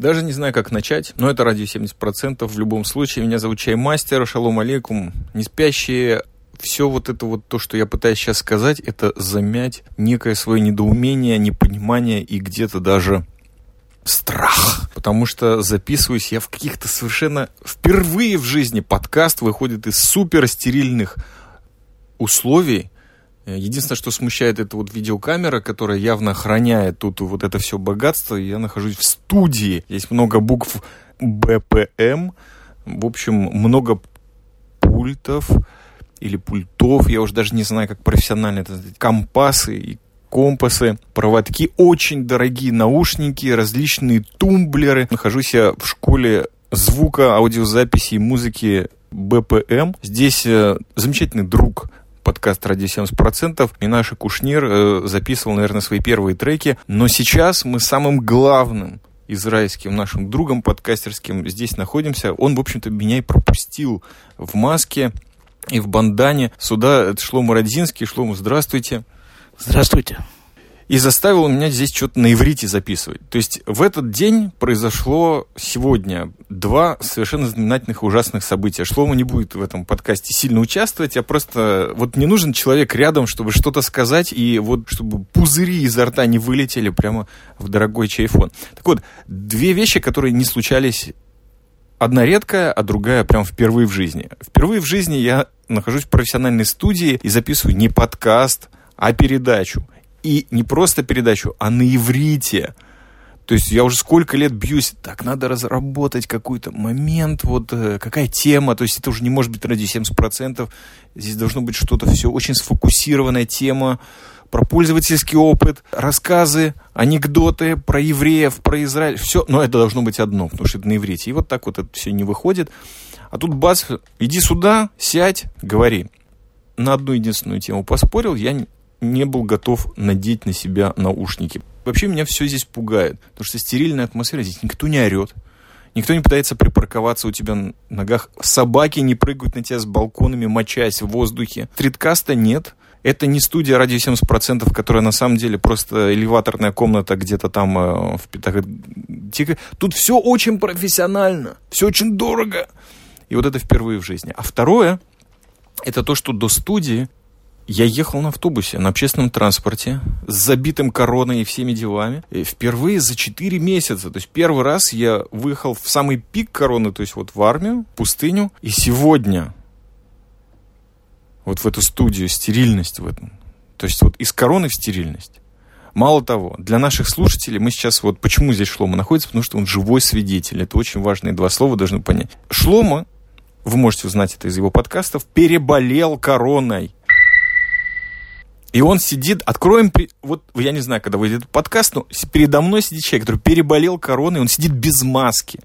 Даже не знаю, как начать, но это радио 70% в любом случае. Меня зовут Чаймастер, шалом алейкум, не спящие. Все вот это вот то, что я пытаюсь сейчас сказать, это замять некое свое недоумение, непонимание и где-то даже страх. Потому что записываюсь я в каких-то совершенно... Впервые в жизни подкаст выходит из супер стерильных условий, единственное, что смущает, это вот видеокамера, которая явно охраняет тут вот это все богатство. Я нахожусь в студии. Здесь много букв БПМ. В общем, много пультов или пультов. Я уже даже не знаю, как профессионально это Компасы и компасы, проводки, очень дорогие наушники, различные тумблеры. Нахожусь я в школе звука, аудиозаписи и музыки БПМ. Здесь э, замечательный друг подкаст «Ради 70%». И наш Кушнир э, записывал, наверное, свои первые треки. Но сейчас мы самым главным израильским нашим другом подкастерским здесь находимся. Он, в общем-то, меня и пропустил в маске и в бандане. Сюда это Шлому Родзинский. Шлому, здравствуйте. Здравствуйте и заставил меня здесь что-то на иврите записывать. То есть в этот день произошло сегодня два совершенно знаменательных ужасных события. Шлома не будет в этом подкасте сильно участвовать, а просто вот не нужен человек рядом, чтобы что-то сказать, и вот чтобы пузыри изо рта не вылетели прямо в дорогой чайфон. Так вот, две вещи, которые не случались одна редкая, а другая прям впервые в жизни. Впервые в жизни я нахожусь в профессиональной студии и записываю не подкаст, а передачу. И не просто передачу, а на иврите. То есть я уже сколько лет бьюсь, так надо разработать какой-то момент, вот э, какая тема, то есть это уже не может быть ради 70%, здесь должно быть что-то все, очень сфокусированная тема, про пользовательский опыт, рассказы, анекдоты про евреев, про Израиль, все, но это должно быть одно, потому что это на иврите. И вот так вот это все не выходит. А тут бац, иди сюда, сядь, говори. На одну единственную тему поспорил, я не был готов надеть на себя наушники. Вообще меня все здесь пугает, потому что стерильная атмосфера, здесь никто не орет, никто не пытается припарковаться у тебя на ногах, собаки не прыгают на тебя с балконами, мочаясь в воздухе. Триткаста нет, это не студия радио 70%, которая на самом деле просто элеваторная комната где-то там э, в Пятах. Тут все очень профессионально, все очень дорого. И вот это впервые в жизни. А второе, это то, что до студии я ехал на автобусе, на общественном транспорте, с забитым короной и всеми делами. И впервые за 4 месяца. То есть первый раз я выехал в самый пик короны, то есть вот в армию, в пустыню. И сегодня вот в эту студию, стерильность в этом. То есть вот из короны в стерильность. Мало того, для наших слушателей мы сейчас вот почему здесь Шлома находится, потому что он живой свидетель. Это очень важные два слова, должны понять. Шлома, вы можете узнать это из его подкастов, переболел короной. И он сидит, откроем, вот я не знаю, когда выйдет подкаст, но передо мной сидит человек, который переболел короной, он сидит без маски.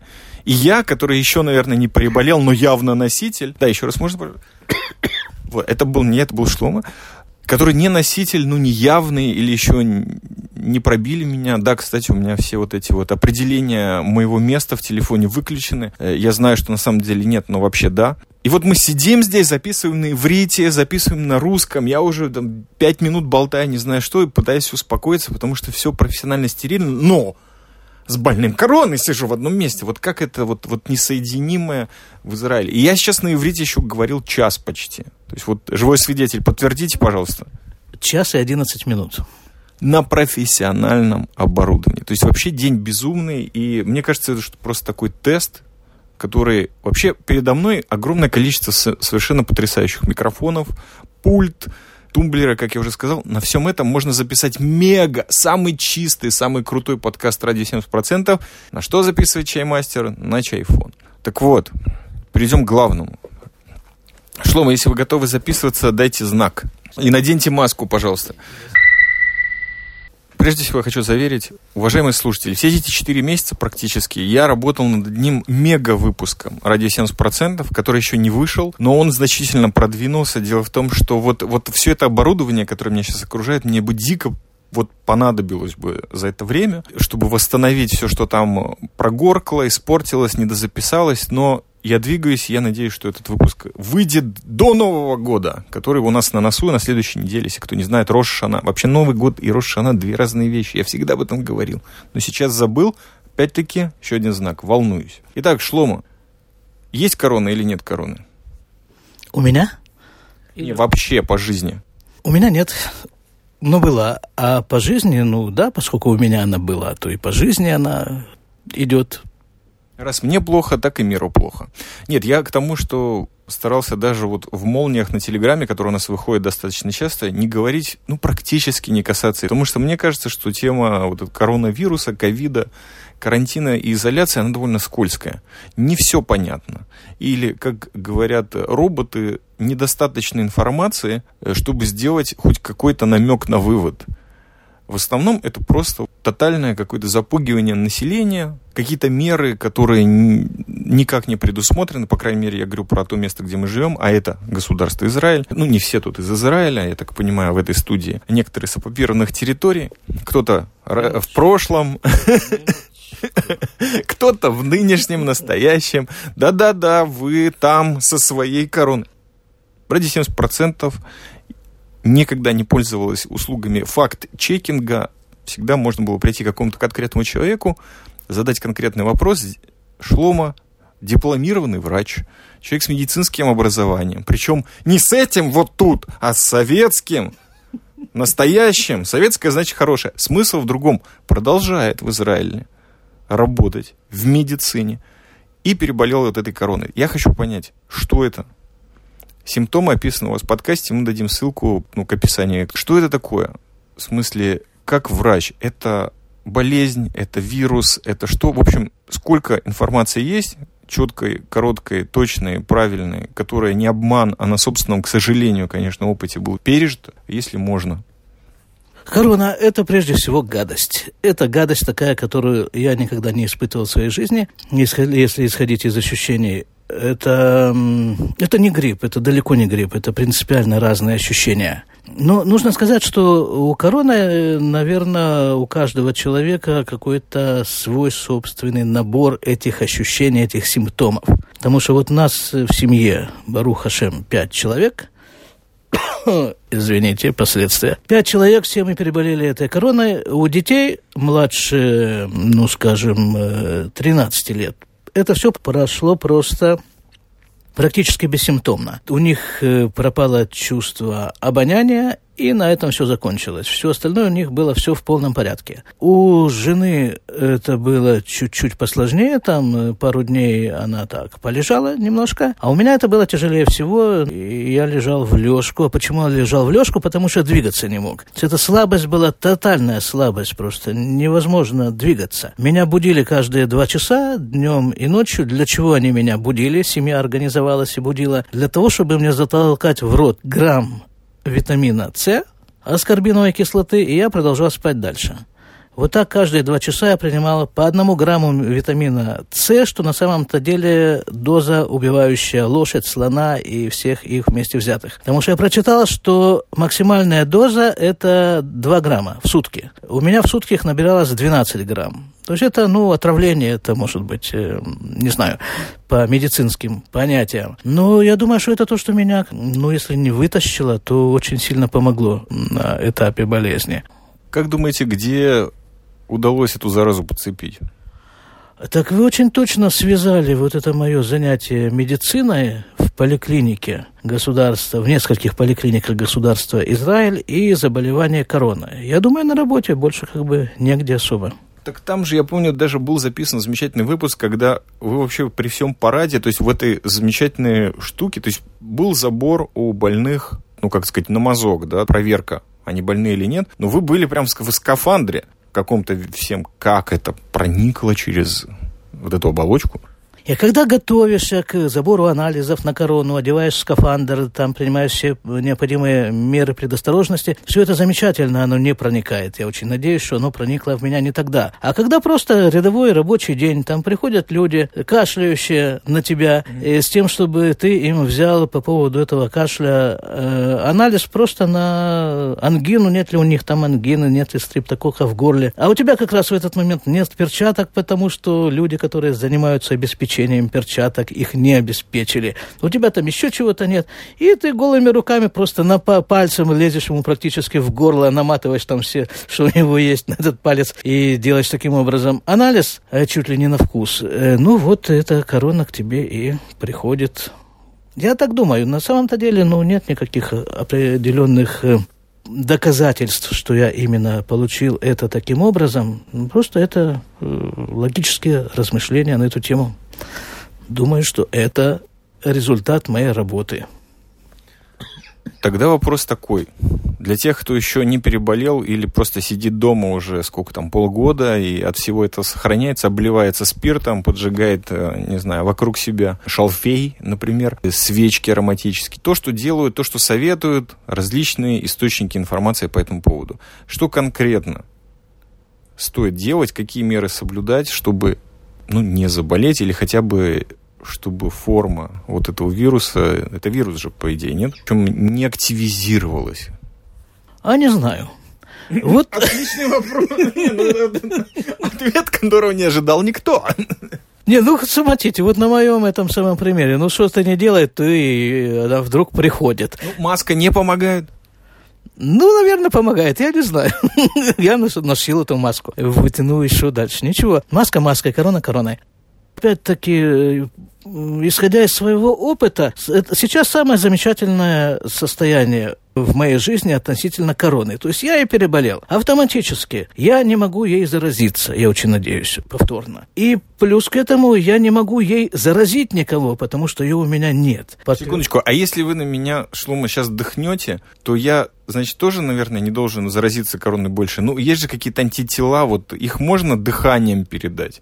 И я, который еще, наверное, не переболел, но явно носитель. Да, еще раз можно? Вот, это был не, это был Шлома который не носитель, ну, не явный или еще не пробили меня. Да, кстати, у меня все вот эти вот определения моего места в телефоне выключены. Э, я знаю, что на самом деле нет, но вообще да. И вот мы сидим здесь, записываем на иврите, записываем на русском. Я уже там пять минут болтаю, не знаю что, и пытаюсь успокоиться, потому что все профессионально стерильно. Но с больным короной сижу в одном месте. Вот как это вот, вот несоединимое в Израиле. И я сейчас на иврите еще говорил час почти. То есть вот живой свидетель, подтвердите, пожалуйста. Час и одиннадцать минут. На профессиональном оборудовании. То есть вообще день безумный. И мне кажется, это что просто такой тест, который... Вообще передо мной огромное количество совершенно потрясающих микрофонов, пульт, тумблера, как я уже сказал, на всем этом можно записать мега, самый чистый, самый крутой подкаст ради 70%. На что записывать чаймастер? На чайфон. Так вот, перейдем к главному. Шлома, если вы готовы записываться, дайте знак. И наденьте маску, пожалуйста. Прежде всего, я хочу заверить, уважаемые слушатели, все эти 4 месяца практически я работал над одним мега-выпуском «Радио 70%», который еще не вышел, но он значительно продвинулся. Дело в том, что вот, вот все это оборудование, которое меня сейчас окружает, мне бы дико вот понадобилось бы за это время, чтобы восстановить все, что там прогоркло, испортилось, недозаписалось, но я двигаюсь, я надеюсь, что этот выпуск выйдет до Нового года, который у нас на носу на следующей неделе, если кто не знает, Рош Шана. Вообще Новый год и Рош Шана две разные вещи, я всегда об этом говорил. Но сейчас забыл, Опять-таки, еще один знак. Волнуюсь. Итак, Шлома, есть корона или нет короны? У меня? И вообще по жизни? У меня нет. Ну, была. А по жизни, ну да, поскольку у меня она была, то и по жизни она идет. Раз мне плохо, так и миру плохо. Нет, я к тому, что старался даже вот в молниях на Телеграме, который у нас выходит достаточно часто, не говорить, ну, практически не касаться. Потому что мне кажется, что тема вот коронавируса, ковида, карантина и изоляции, она довольно скользкая. Не все понятно. Или, как говорят роботы, недостаточно информации, э, чтобы сделать хоть какой-то намек на вывод. В основном это просто тотальное какое-то запугивание населения, какие-то меры, которые никак не предусмотрены, по крайней мере, я говорю про то место, где мы живем, а это государство Израиль. Ну, не все тут из Израиля, я так понимаю, в этой студии. Некоторые с оккупированных территорий, кто-то в прошлом, кто-то в нынешнем, настоящем. Да-да-да, вы там со своей короной. Ради 70% никогда не пользовалась услугами факт-чекинга. Всегда можно было прийти к какому-то конкретному человеку, задать конкретный вопрос. Шлома дипломированный врач, человек с медицинским образованием. Причем не с этим вот тут, а с советским, настоящим. Советское значит хорошее. Смысл в другом. Продолжает в Израиле работать в медицине и переболел вот этой короной. Я хочу понять, что это? Симптомы описаны у вас в подкасте, мы дадим ссылку ну, к описанию. Что это такое? В смысле, как врач? Это болезнь, это вирус, это что? В общем, сколько информации есть, четкой, короткой, точной, правильной, которая не обман, а на собственном, к сожалению, конечно, опыте был пережит, если можно. Корона – это прежде всего гадость. Это гадость такая, которую я никогда не испытывал в своей жизни, если исходить из ощущений это, это не грипп, это далеко не грипп, это принципиально разные ощущения. Но нужно сказать, что у короны, наверное, у каждого человека какой-то свой собственный набор этих ощущений, этих симптомов. Потому что вот у нас в семье, Барух Хашем, пять человек, извините, последствия. Пять человек, все мы переболели этой короной. У детей младше, ну, скажем, 13 э, лет, это все прошло просто практически бессимптомно. У них э, пропало чувство обоняния, и на этом все закончилось. Все остальное у них было все в полном порядке. У жены это было чуть-чуть посложнее, там э, пару дней она так полежала немножко, а у меня это было тяжелее всего, и я лежал в лёжку. А почему я лежал в лёжку? Потому что двигаться не мог. Эта слабость была тотальная слабость просто, невозможно двигаться. Меня будили каждые два часа, днем и ночью. Для чего они меня будили? Семья организовалась и будила. Для того, чтобы мне затолкать в рот грамм витамина С, аскорбиновой кислоты, и я продолжал спать дальше. Вот так каждые два часа я принимала по одному грамму витамина С, что на самом-то деле доза, убивающая лошадь, слона и всех их вместе взятых. Потому что я прочитала, что максимальная доза – это 2 грамма в сутки. У меня в сутки их набиралось 12 грамм. То есть это, ну, отравление, это может быть, э, не знаю, по медицинским понятиям. Но я думаю, что это то, что меня, ну, если не вытащило, то очень сильно помогло на этапе болезни. Как думаете, где удалось эту заразу подцепить? Так вы очень точно связали вот это мое занятие медициной в поликлинике государства, в нескольких поликлиниках государства Израиль и заболевание короной. Я думаю, на работе больше как бы негде особо. Так там же, я помню, даже был записан замечательный выпуск, когда вы вообще при всем параде, то есть в этой замечательной штуке, то есть был забор у больных, ну, как сказать, на мазок, да, проверка, они больные или нет, но вы были прям в скафандре каком-то всем, как это проникло через вот эту оболочку. И когда готовишься к забору анализов на корону, одеваешь скафандр, там принимаешь все необходимые меры предосторожности, все это замечательно, оно не проникает. Я очень надеюсь, что оно проникло в меня не тогда. А когда просто рядовой рабочий день, там приходят люди, кашляющие на тебя, и с тем, чтобы ты им взял по поводу этого кашля э, анализ просто на ангину, нет ли у них там ангины, нет ли стриптокока в горле. А у тебя как раз в этот момент нет перчаток, потому что люди, которые занимаются обеспечением обеспечением перчаток, их не обеспечили. У тебя там еще чего-то нет. И ты голыми руками просто на пальцем лезешь ему практически в горло, наматываешь там все, что у него есть на этот палец, и делаешь таким образом анализ э, чуть ли не на вкус. Э, ну вот эта корона к тебе и приходит. Я так думаю. На самом-то деле, ну, нет никаких определенных э, доказательств, что я именно получил это таким образом. Просто это э, логические размышления на эту тему. Думаю, что это результат моей работы. Тогда вопрос такой. Для тех, кто еще не переболел или просто сидит дома уже сколько там, полгода, и от всего этого сохраняется, обливается спиртом, поджигает, э, не знаю, вокруг себя шалфей, например, свечки ароматические. То, что делают, то, что советуют различные источники информации по этому поводу. Что конкретно стоит делать, какие меры соблюдать, чтобы ну, не заболеть или хотя бы чтобы форма вот этого вируса, это вирус же, по идее, нет? Причем не активизировалась. А не знаю. Вот... Отличный вопрос. Ну, ответ, которого не ожидал никто. Не, ну смотрите, вот на моем этом самом примере, ну что-то не делает, то и она вдруг приходит. Ну, маска не помогает? Ну, наверное, помогает, я не знаю. я носил эту маску. Вытянул еще дальше. Ничего. Маска маской, корона короной. Опять-таки, исходя из своего опыта, сейчас самое замечательное состояние в моей жизни относительно короны. То есть я и переболел. Автоматически я не могу ей заразиться, я очень надеюсь, повторно. И плюс к этому я не могу ей заразить никого, потому что ее у меня нет. Секундочку, а если вы на меня, Шлума, сейчас дыхнете, то я, значит, тоже, наверное, не должен заразиться короной больше. Ну, есть же какие-то антитела, вот их можно дыханием передать?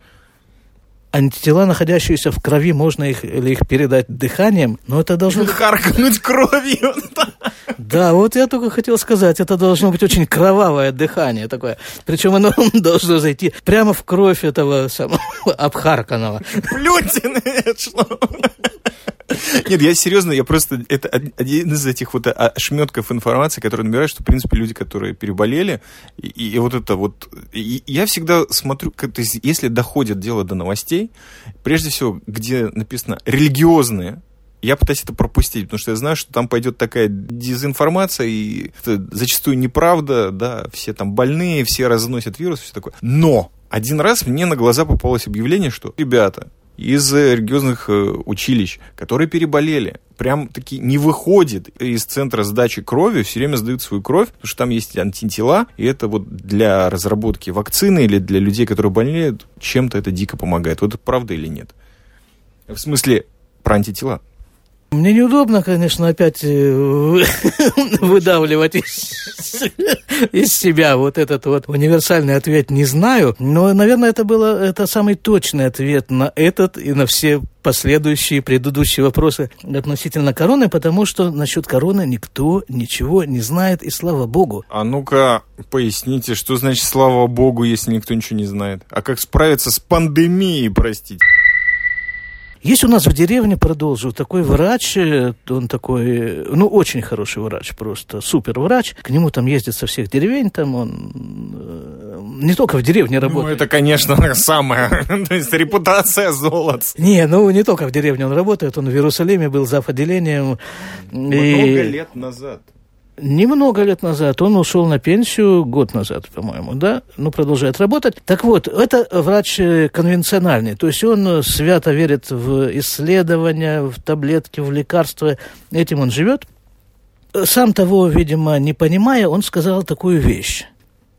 Антитела, находящиеся в крови, можно их, или их передать дыханием, но это должно... Харкнуть кровью. Да, вот я только хотел сказать, это должно быть очень кровавое дыхание такое. Причем оно должно зайти прямо в кровь этого самого обхарканного. Что? Нет, я серьезно, я просто... Это один из этих вот ошметков информации, которые набирают, что, в принципе, люди, которые переболели, и, и вот это вот... И я всегда смотрю, то есть, если доходит дело до новостей, прежде всего, где написано «религиозные», я пытаюсь это пропустить, потому что я знаю, что там пойдет такая дезинформация, и это зачастую неправда, да, все там больные, все разносят вирус, все такое. Но один раз мне на глаза попалось объявление, что, ребята, из религиозных э, училищ, которые переболели, прям таки не выходит из центра сдачи крови, все время сдают свою кровь, потому что там есть антитела, и это вот для разработки вакцины или для людей, которые болеют, чем-то это дико помогает. Вот это правда или нет? В смысле, про антитела. Мне неудобно, конечно, опять э, выдавливать из, себя вот этот вот универсальный ответ «не знаю», но, наверное, это было это самый точный ответ на этот и на все последующие предыдущие вопросы относительно короны, потому что насчет короны никто ничего не знает, и слава богу. А ну-ка, поясните, что значит слава богу, если никто ничего не знает? А как справиться с пандемией, простите? Есть у нас в деревне, продолжу, такой врач, э, он такой, ну, очень хороший врач, просто супер врач. К нему там ездят со всех деревень, там он э, не только в деревне ну, работает. Ну, это, конечно, самое, то есть репутация золот. Не, ну, не только в деревне он работает, он в Иерусалиме был зав. отделением. Много и... лет назад немного лет назад, он ушел на пенсию, год назад, по-моему, да, ну, продолжает работать. Так вот, это врач э, конвенциональный, то есть он свято верит в исследования, в таблетки, в лекарства, этим он живет. Сам того, видимо, не понимая, он сказал такую вещь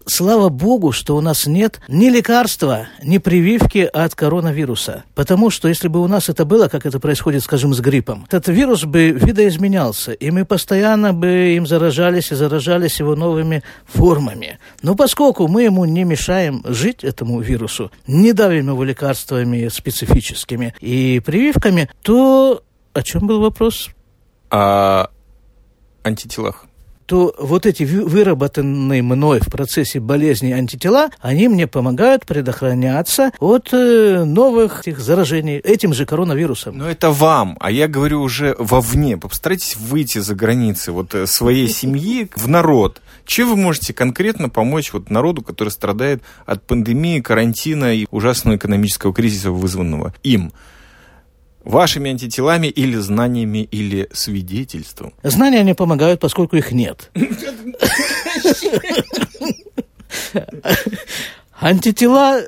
слава богу, что у нас нет ни лекарства, ни прививки от коронавируса. Потому что если бы у нас это было, как это происходит, скажем, с гриппом, этот вирус бы видоизменялся, и мы постоянно бы им заражались и заражались его новыми формами. Но поскольку мы ему не мешаем жить, этому вирусу, не давим его лекарствами специфическими и прививками, то о чем был вопрос? О антителах то вот эти выработанные мной в процессе болезни антитела, они мне помогают предохраняться от э, новых этих заражений этим же коронавирусом. Но это вам, а я говорю уже вовне. Постарайтесь выйти за границы вот э, своей семьи в народ. Чем вы можете конкретно помочь вот народу, который страдает от пандемии, карантина и ужасного экономического кризиса, вызванного им? Вашими антителами или знаниями или свидетельством? Знания не помогают, поскольку их нет. Антитела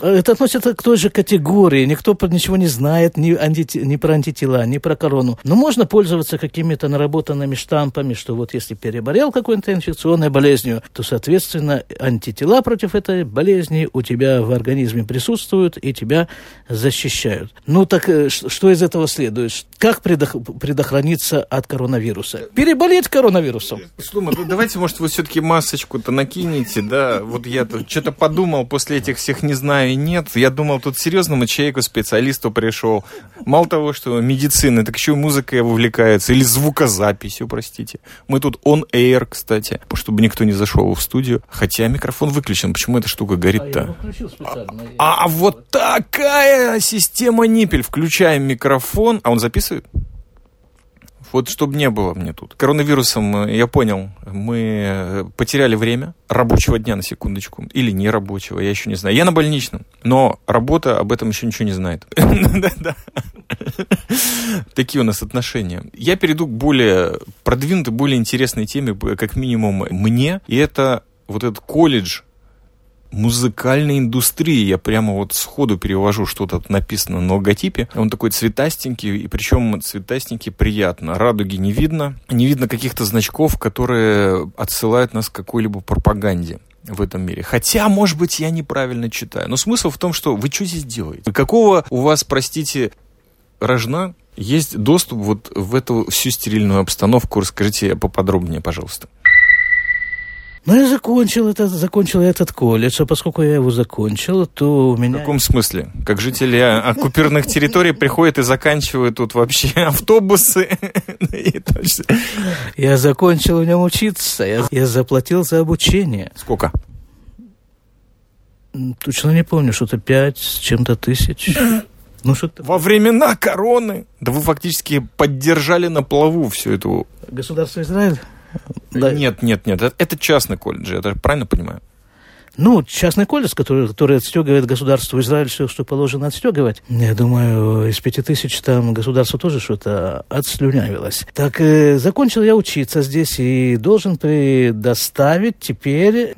это относится к той же категории. Никто ничего не знает ни, анти, ни про антитела, ни про корону. Но можно пользоваться какими-то наработанными штампами, что вот если переболел какой-то инфекционной болезнью, то, соответственно, антитела против этой болезни у тебя в организме присутствуют и тебя защищают. Ну так э, что из этого следует? Как предох, предохраниться от коронавируса? Переболеть коронавирусом. Шлума, ну давайте, может, вы все-таки масочку-то накинете, да? Вот я что-то подумал после этих всех не знаю знаю, нет. Я думал, тут серьезному человеку, специалисту пришел. Мало того, что медицина, так еще и музыкой вовлекается. Или звукозаписью, простите. Мы тут on air, кстати, чтобы никто не зашел в студию. Хотя микрофон выключен. Почему эта штука горит-то? А, а, а вот такая система ниппель. Включаем микрофон. А он записывает? Вот чтобы не было мне тут. Коронавирусом, э, я понял, мы э, потеряли время рабочего дня на секундочку. Или не рабочего, я еще не знаю. Я на больничном, но работа об этом еще ничего не знает. Такие у нас отношения. Я перейду к более продвинутой, более интересной теме, как минимум мне. И это вот этот колледж музыкальной индустрии. Я прямо вот сходу перевожу что-то написано на логотипе. Он такой цветастенький, и причем цветастенький приятно. Радуги не видно. Не видно каких-то значков, которые отсылают нас к какой-либо пропаганде в этом мире. Хотя, может быть, я неправильно читаю. Но смысл в том, что вы что здесь делаете? Какого у вас, простите, рожна есть доступ вот в эту всю стерильную обстановку? Расскажите поподробнее, пожалуйста. Ну, я закончил, это, закончил этот колледж, а поскольку я его закончил, то у меня... В каком смысле? Как жители оккупированных территорий приходят и заканчивают тут вообще автобусы? Я закончил в нем учиться, я, я заплатил за обучение. Сколько? Точно не помню, что-то пять с чем-то тысяч. Ну, что Во времена короны? Да вы фактически поддержали на плаву всю эту... Государство Израиль? Да. Нет, нет, нет. Это частный колледж, я даже правильно понимаю? Ну, частный колледж, который, который отстегивает государству Израиль все, что положено отстегивать. Я думаю, из пяти тысяч там государство тоже что-то отслюнявилось. Так, э, закончил я учиться здесь и должен предоставить теперь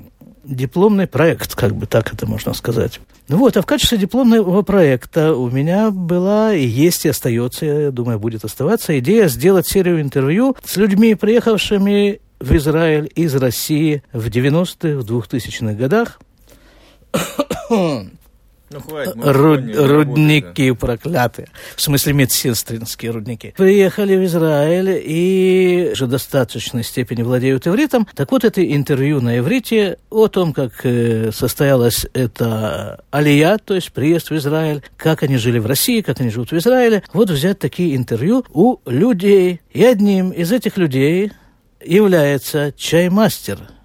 дипломный проект, как бы так это можно сказать. Ну вот, а в качестве дипломного проекта у меня была и есть, и остается, я думаю, будет оставаться идея сделать серию интервью с людьми, приехавшими в Израиль из России в 90-х, в 2000-х годах. Ну, хватит, Руд, рудники проклятые. В смысле медсестринские рудники. Приехали в Израиль и же достаточной степени владеют ивритом. Так вот, это интервью на иврите о том, как э, состоялась эта алия, то есть приезд в Израиль, как они жили в России, как они живут в Израиле. Вот взять такие интервью у людей. И одним из этих людей является чаймастер –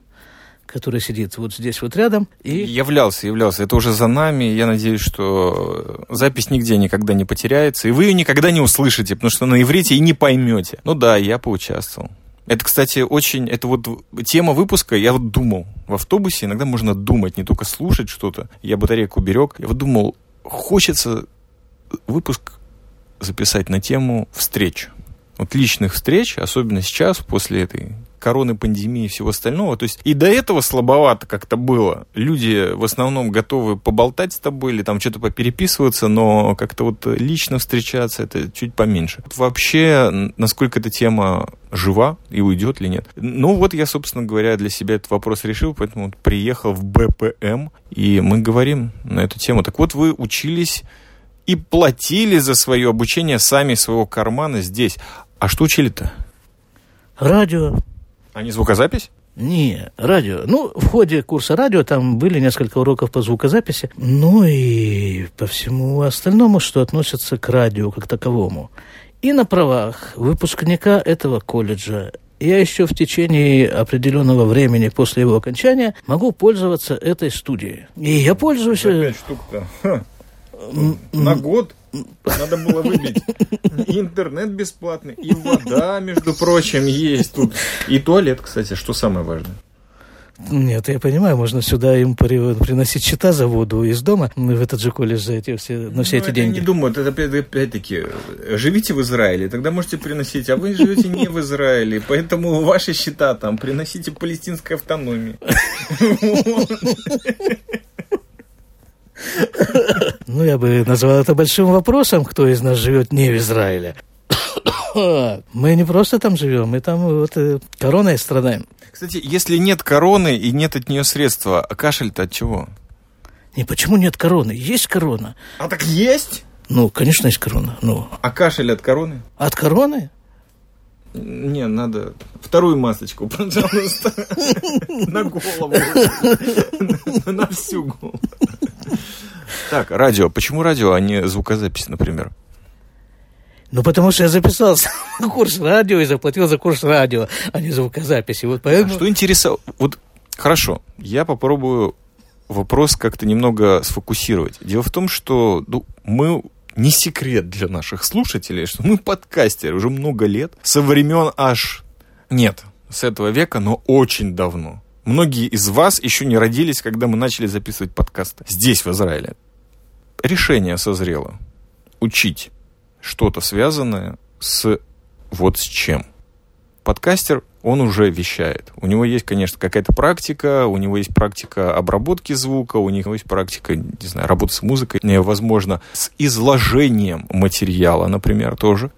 который сидит вот здесь вот рядом. И... Являлся, являлся. Это уже за нами. Я надеюсь, что запись нигде никогда не потеряется. И вы ее никогда не услышите, потому что на иврите и не поймете. Ну да, я поучаствовал. Это, кстати, очень... Это вот тема выпуска, я вот думал. В автобусе иногда можно думать, не только слушать что-то. Я батарейку берег. Я вот думал, хочется выпуск записать на тему встреч. Вот личных встреч, особенно сейчас, после этой короны, пандемии и всего остального. То есть и до этого слабовато как-то было. Люди в основном готовы поболтать с тобой или там что-то попереписываться, но как-то вот лично встречаться это чуть поменьше. Вообще, насколько эта тема жива и уйдет или нет. Ну вот я, собственно говоря, для себя этот вопрос решил, поэтому вот приехал в БПМ, и мы говорим на эту тему. Так вот, вы учились и платили за свое обучение сами своего кармана здесь. А что учили-то? Радио. А не звукозапись? Не, радио. Ну, в ходе курса радио там были несколько уроков по звукозаписи, ну и по всему остальному, что относится к радио как таковому. И на правах выпускника этого колледжа я еще в течение определенного времени после его окончания могу пользоваться этой студией. И я пользуюсь... За пять штук-то. На год? Надо было выбить. интернет бесплатный, и вода, между прочим, есть тут. И туалет, кстати, что самое важное. Нет, я понимаю, можно сюда им приносить счета за воду из дома в этот же колледж за эти все, на все ну, эти деньги. Я не думаю, это опять-таки, живите в Израиле, тогда можете приносить, а вы живете не в Израиле, поэтому ваши счета там приносите палестинской автономии. Ну, я бы назвал это большим вопросом, кто из нас живет не в Израиле. Мы не просто там живем, мы там вот э, короной страдаем. Кстати, если нет короны и нет от нее средства, а кашель-то от чего? Не, почему нет короны? Есть корона. А так есть? Ну, конечно, есть корона. Ну. А кашель от короны? От короны? Не, надо вторую масочку, пожалуйста, на голову, на всю голову. Так, радио. Почему радио, а не звукозапись, например? Ну, потому что я записался на курс радио и заплатил за курс радио, а не звукозаписи. Вот поэтому... А что интересно... Вот, хорошо, я попробую вопрос как-то немного сфокусировать. Дело в том, что ну, мы не секрет для наших слушателей, что мы подкастеры уже много лет, со времен аж... Нет, с этого века, но очень давно. Многие из вас еще не родились, когда мы начали записывать подкасты здесь, в Израиле. Решение созрело. Учить что-то связанное с вот с чем. Подкастер, он уже вещает. У него есть, конечно, какая-то практика, у него есть практика обработки звука, у него есть практика, не знаю, работы с музыкой, возможно, с изложением материала, например, тоже.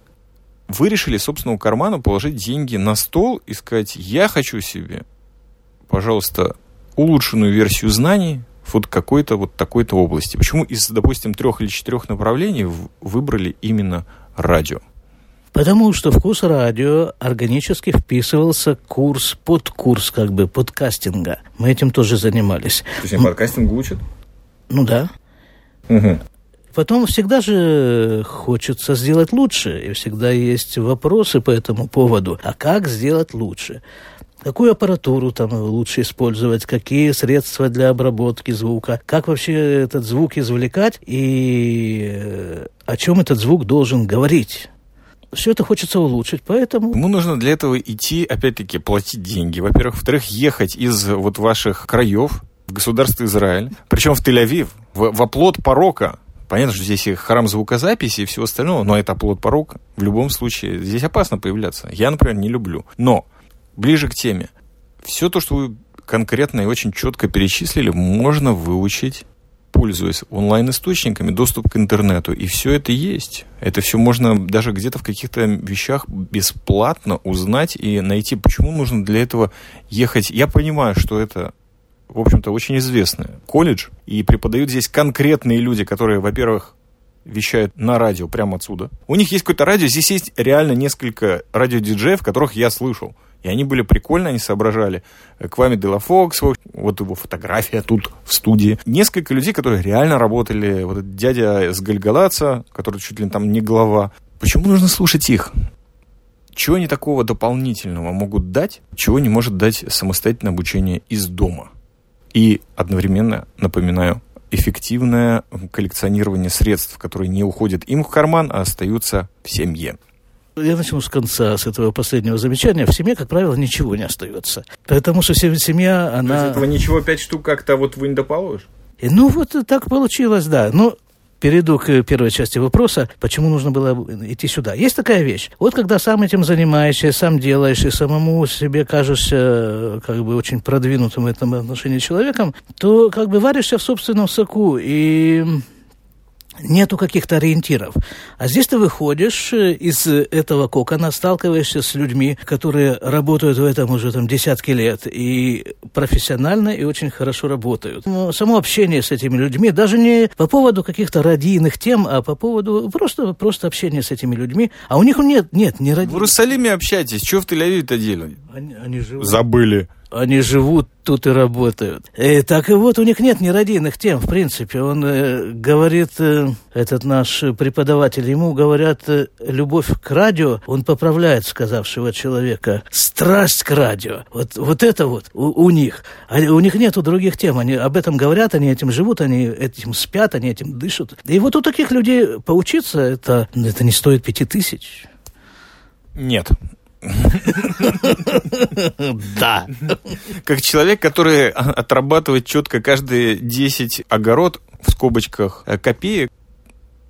Вы решили собственного кармана положить деньги на стол и сказать, я хочу себе, пожалуйста, улучшенную версию знаний, вот какой-то вот такой-то области. Почему из, допустим, трех или четырех направлений выбрали именно радио? Потому что в курс радио органически вписывался курс, под курс как бы подкастинга. Мы этим тоже занимались. То есть подкастинг учат? Ну да. Угу. Потом всегда же хочется сделать лучше, и всегда есть вопросы по этому поводу. А как сделать лучше? Какую аппаратуру там лучше использовать, какие средства для обработки звука, как вообще этот звук извлекать и э, о чем этот звук должен говорить. Все это хочется улучшить, поэтому... Ему нужно для этого идти, опять-таки, платить деньги. Во-первых. Во-вторых, ехать из вот ваших краев в государство Израиль, причем в Тель-Авив, в, в оплот порока, Понятно, что здесь и храм звукозаписи и всего остального, но это оплот порока. В любом случае, здесь опасно появляться. Я, например, не люблю. Но ближе к теме. Все то, что вы конкретно и очень четко перечислили, можно выучить пользуясь онлайн-источниками, доступ к интернету. И все это есть. Это все можно даже где-то в каких-то вещах бесплатно узнать и найти, почему нужно для этого ехать. Я понимаю, что это в общем-то, очень известный колледж, и преподают здесь конкретные люди, которые, во-первых, вещают на радио прямо отсюда. У них есть какое-то радио, здесь есть реально несколько радиодиджеев, которых я слышал. И они были прикольно, они соображали. Квами Дела Фокс, вот его фотография тут в студии. Несколько людей, которые реально работали. Вот этот дядя с Гальгалаца, который чуть ли там не глава. Почему нужно слушать их? Чего они такого дополнительного могут дать, чего не может дать самостоятельное обучение из дома? И одновременно, напоминаю, эффективное коллекционирование средств, которые не уходят им в карман, а остаются в семье. Я начну с конца, с этого последнего замечания. В семье, как правило, ничего не остается. Потому что семья, она... То этого ничего пять штук как-то вот вы не доположишь? И, ну, вот так получилось, да. Но перейду к первой части вопроса, почему нужно было идти сюда. Есть такая вещь. Вот когда сам этим занимаешься, сам делаешь, и самому себе кажешься как бы очень продвинутым в этом отношении человеком, то как бы варишься в собственном соку. И нету каких-то ориентиров. А здесь ты выходишь э, из этого кокона, сталкиваешься с людьми, которые работают в этом уже там десятки лет и профессионально и очень хорошо работают. Но само общение с этими людьми, даже не по поводу каких-то радийных тем, а по поводу просто, просто общения с этими людьми, а у них нет, нет, не радийных. В Иерусалиме общайтесь, что в Тель-Авиве-то делать? Они, они живут. Забыли. Они живут тут и работают. И э, так и вот у них нет нерадийных тем, в принципе. Он э, говорит, э, этот наш преподаватель, ему говорят э, любовь к радио, он поправляет сказавшего человека. Страсть к радио. Вот, вот это вот у, у них. А у них нету других тем. Они об этом говорят, они этим живут, они этим спят, они этим дышат. И вот у таких людей поучиться, это, это не стоит пяти тысяч. Нет, Да. Как человек, который отрабатывает четко каждые 10 огород, в скобочках, э, копеек,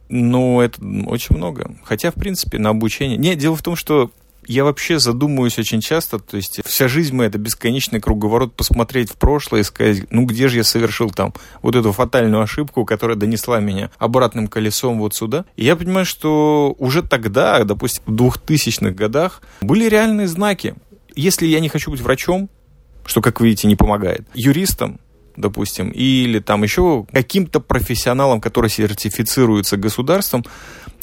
ну, это очень много. Хотя, в принципе, на обучение... Нет, дело в том, что я вообще задумываюсь очень часто, то есть вся жизнь моя это бесконечный круговорот посмотреть в прошлое и сказать, ну где же я совершил там вот эту фатальную ошибку, которая донесла меня обратным колесом вот сюда. И я понимаю, что уже тогда, допустим, в 2000-х годах были реальные знаки. Если я не хочу быть врачом, что, как видите, не помогает, юристом, допустим, или там еще каким-то профессионалом, который сертифицируется государством,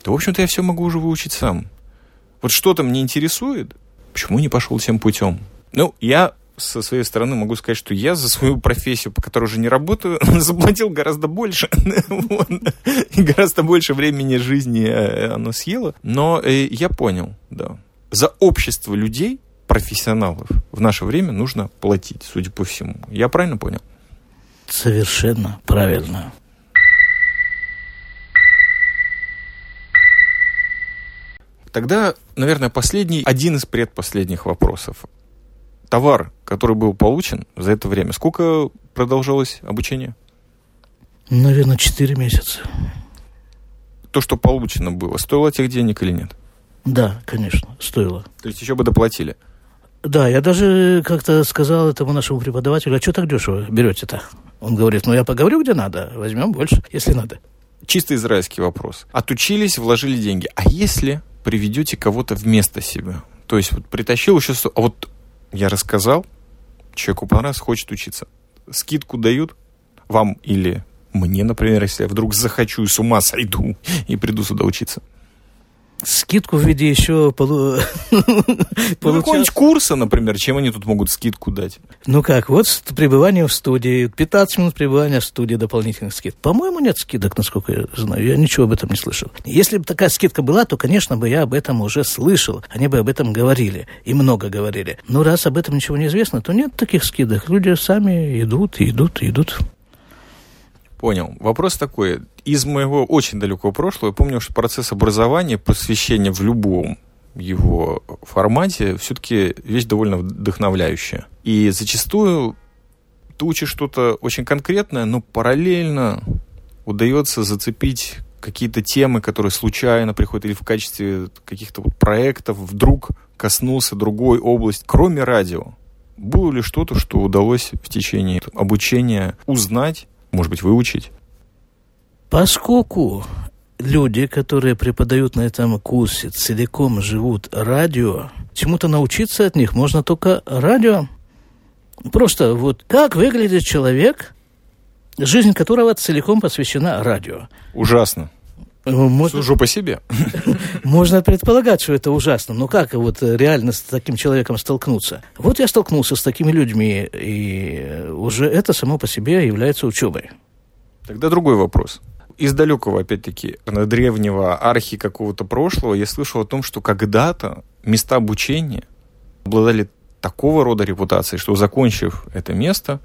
то, в общем-то, я все могу уже выучить сам вот что-то мне интересует, почему не пошел тем путем? Ну, я со своей стороны могу сказать, что я за свою профессию, по которой уже не работаю, заплатил гораздо больше. И гораздо больше времени жизни э, оно съело. Но э, я понял, да. За общество людей, профессионалов, в наше время нужно платить, судя по всему. Я правильно понял? Совершенно правильно. Тогда, наверное, последний, один из предпоследних вопросов. Товар, который был получен за это время, сколько продолжалось обучение? Наверное, 4 месяца. То, что получено было, стоило тех денег или нет? Да, конечно, стоило. То есть еще бы доплатили? Да, я даже как-то сказал этому нашему преподавателю, а что так дешево берете-то? Он говорит, ну я поговорю, где надо, возьмем больше, если надо. Чисто израильский вопрос. Отучились, вложили деньги. А если приведете кого-то вместо себя. То есть вот притащил еще... А вот я рассказал, человеку понравилось, хочет учиться. Скидку дают вам или мне, например, если я вдруг захочу и с ума сойду и приду сюда учиться скидку в виде еще полу... ну, какого-нибудь курса, например, чем они тут могут скидку дать? Ну как, вот пребывание в студии, 15 минут пребывания в студии дополнительных скидок. По-моему, нет скидок, насколько я знаю. Я ничего об этом не слышал. Если бы такая скидка была, то, конечно, бы я об этом уже слышал. Они бы об этом говорили. И много говорили. Но раз об этом ничего не известно, то нет таких скидок. Люди сами идут, идут, идут. Понял. Вопрос такой. Из моего очень далекого прошлого я помню, что процесс образования, посвящения в любом его формате все-таки вещь довольно вдохновляющая. И зачастую ты учишь что-то очень конкретное, но параллельно удается зацепить какие-то темы, которые случайно приходят или в качестве каких-то вот проектов вдруг коснулся другой области, кроме радио. Было ли что-то, что удалось в течение обучения узнать может быть, выучить? Поскольку люди, которые преподают на этом курсе, целиком живут радио, чему-то научиться от них можно только радио. Просто вот как выглядит человек, жизнь которого целиком посвящена радио. Ужасно. Можно, Сужу по себе. Можно предполагать, что это ужасно. Но как вот реально с таким человеком столкнуться? Вот я столкнулся с такими людьми, и уже это само по себе является учебой. Тогда другой вопрос. Из далекого, опять-таки, древнего архи какого-то прошлого я слышал о том, что когда-то места обучения обладали такого рода репутацией, что, закончив это место,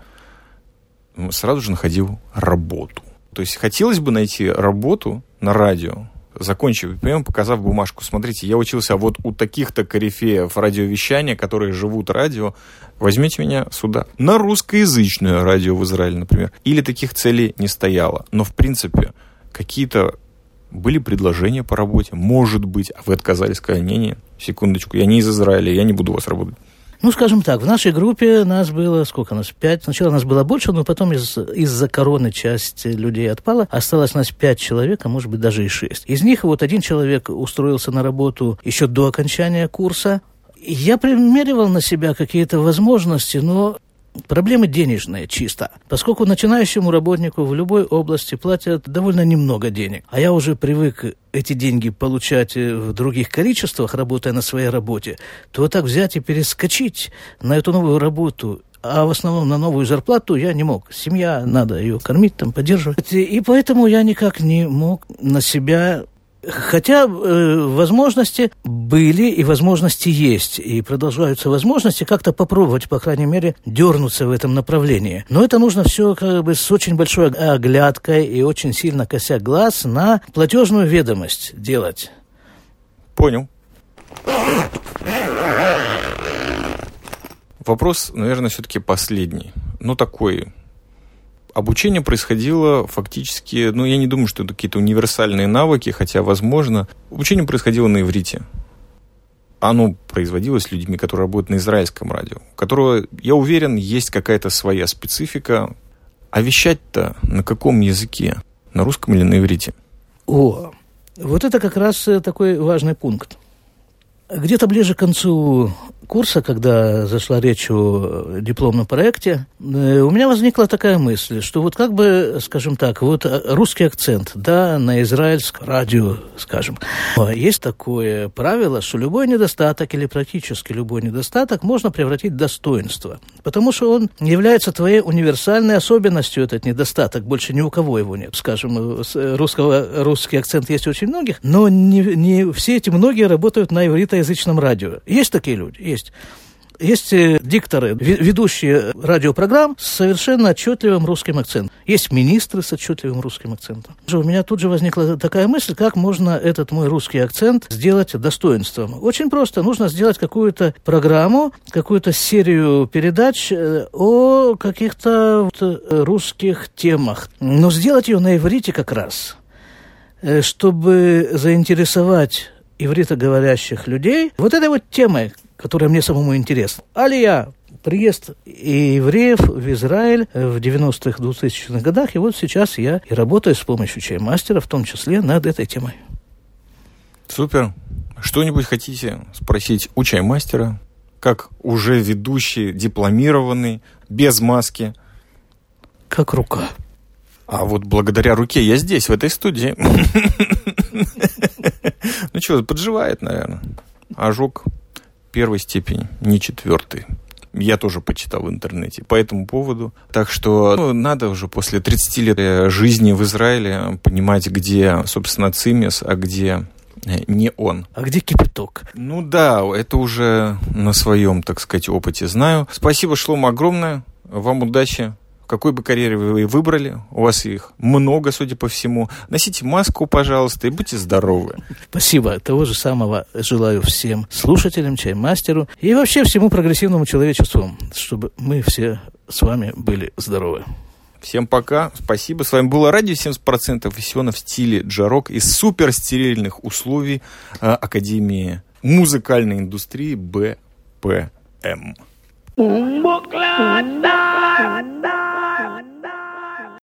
сразу же находил работу. То есть хотелось бы найти работу на радио, закончив прием, показав бумажку. Смотрите, я учился вот у таких-то корифеев радиовещания, которые живут радио. Возьмите меня сюда. На русскоязычное радио в Израиле, например. Или таких целей не стояло. Но, в принципе, какие-то были предложения по работе. Может быть. А вы отказались, сказали, не-не, секундочку, я не из Израиля, я не буду у вас работать. Ну, скажем так, в нашей группе нас было, сколько нас, пять? Сначала нас было больше, но потом из, из-за короны часть людей отпала. Осталось нас пять человек, а может быть даже и шесть. Из них вот один человек устроился на работу еще до окончания курса. Я примеривал на себя какие-то возможности, но Проблемы денежные чисто, поскольку начинающему работнику в любой области платят довольно немного денег. А я уже привык эти деньги получать в других количествах, работая на своей работе, то вот так взять и перескочить на эту новую работу а в основном на новую зарплату я не мог. Семья, надо ее кормить, там, поддерживать. И поэтому я никак не мог на себя Хотя э, возможности были и возможности есть, и продолжаются возможности как-то попробовать, по крайней мере, дернуться в этом направлении. Но это нужно все как бы с очень большой оглядкой и очень сильно кося глаз на платежную ведомость делать. Понял. Вопрос, наверное, все-таки последний. Ну, такой. Обучение происходило фактически, ну, я не думаю, что это какие-то универсальные навыки, хотя, возможно, обучение происходило на иврите. Оно производилось людьми, которые работают на израильском радио, у которого, я уверен, есть какая-то своя специфика. А вещать-то на каком языке? На русском или на иврите? О, вот это как раз э, такой важный пункт. Где-то ближе к концу курса, когда зашла речь о дипломном проекте, э, у меня возникла такая мысль, что вот как бы, скажем так, вот русский акцент, да, на израильском радио, скажем. Есть такое правило, что любой недостаток или практически любой недостаток можно превратить в достоинство, потому что он является твоей универсальной особенностью, этот недостаток, больше ни у кого его нет. Скажем, русского, русский акцент есть у очень многих, но не, не все эти многие работают на ивритоязычном радио. Есть такие люди? Есть есть есть э, дикторы, ведущие радиопрограмм с совершенно отчетливым русским акцентом. Есть министры с отчетливым русским акцентом. У меня тут же возникла такая мысль, как можно этот мой русский акцент сделать достоинством. Очень просто. Нужно сделать какую-то программу, какую-то серию передач э, о каких-то э, русских темах. Но сделать ее на иврите как раз, чтобы заинтересовать ивритоговорящих людей вот этой вот темой, которая мне самому интересна. Алия, приезд евреев в Израиль в 90-х, 2000-х годах, и вот сейчас я и работаю с помощью чаймастера, в том числе над этой темой. Супер. Что-нибудь хотите спросить у чаймастера, как уже ведущий, дипломированный, без маски? Как рука. А вот благодаря руке я здесь, в этой студии. Ну что, подживает, наверное. Ожог первой степени, не четвертой. Я тоже почитал в интернете по этому поводу. Так что ну, надо уже после 30 лет жизни в Израиле понимать, где, собственно, Цимес, а где э, не он. А где кипяток? Ну да, это уже на своем, так сказать, опыте знаю. Спасибо, Шлом, огромное. Вам удачи какой бы карьере вы выбрали, у вас их много, судя по всему. Носите маску, пожалуйста, и будьте здоровы. Спасибо. Того же самого желаю всем слушателям, чаймастеру и вообще всему прогрессивному человечеству, чтобы мы все с вами были здоровы. Всем пока. Спасибо. С вами было радио 70% и в стиле джарок из суперстерильных условий э, Академии музыкальной индустрии БПМ. Umbuk lantai.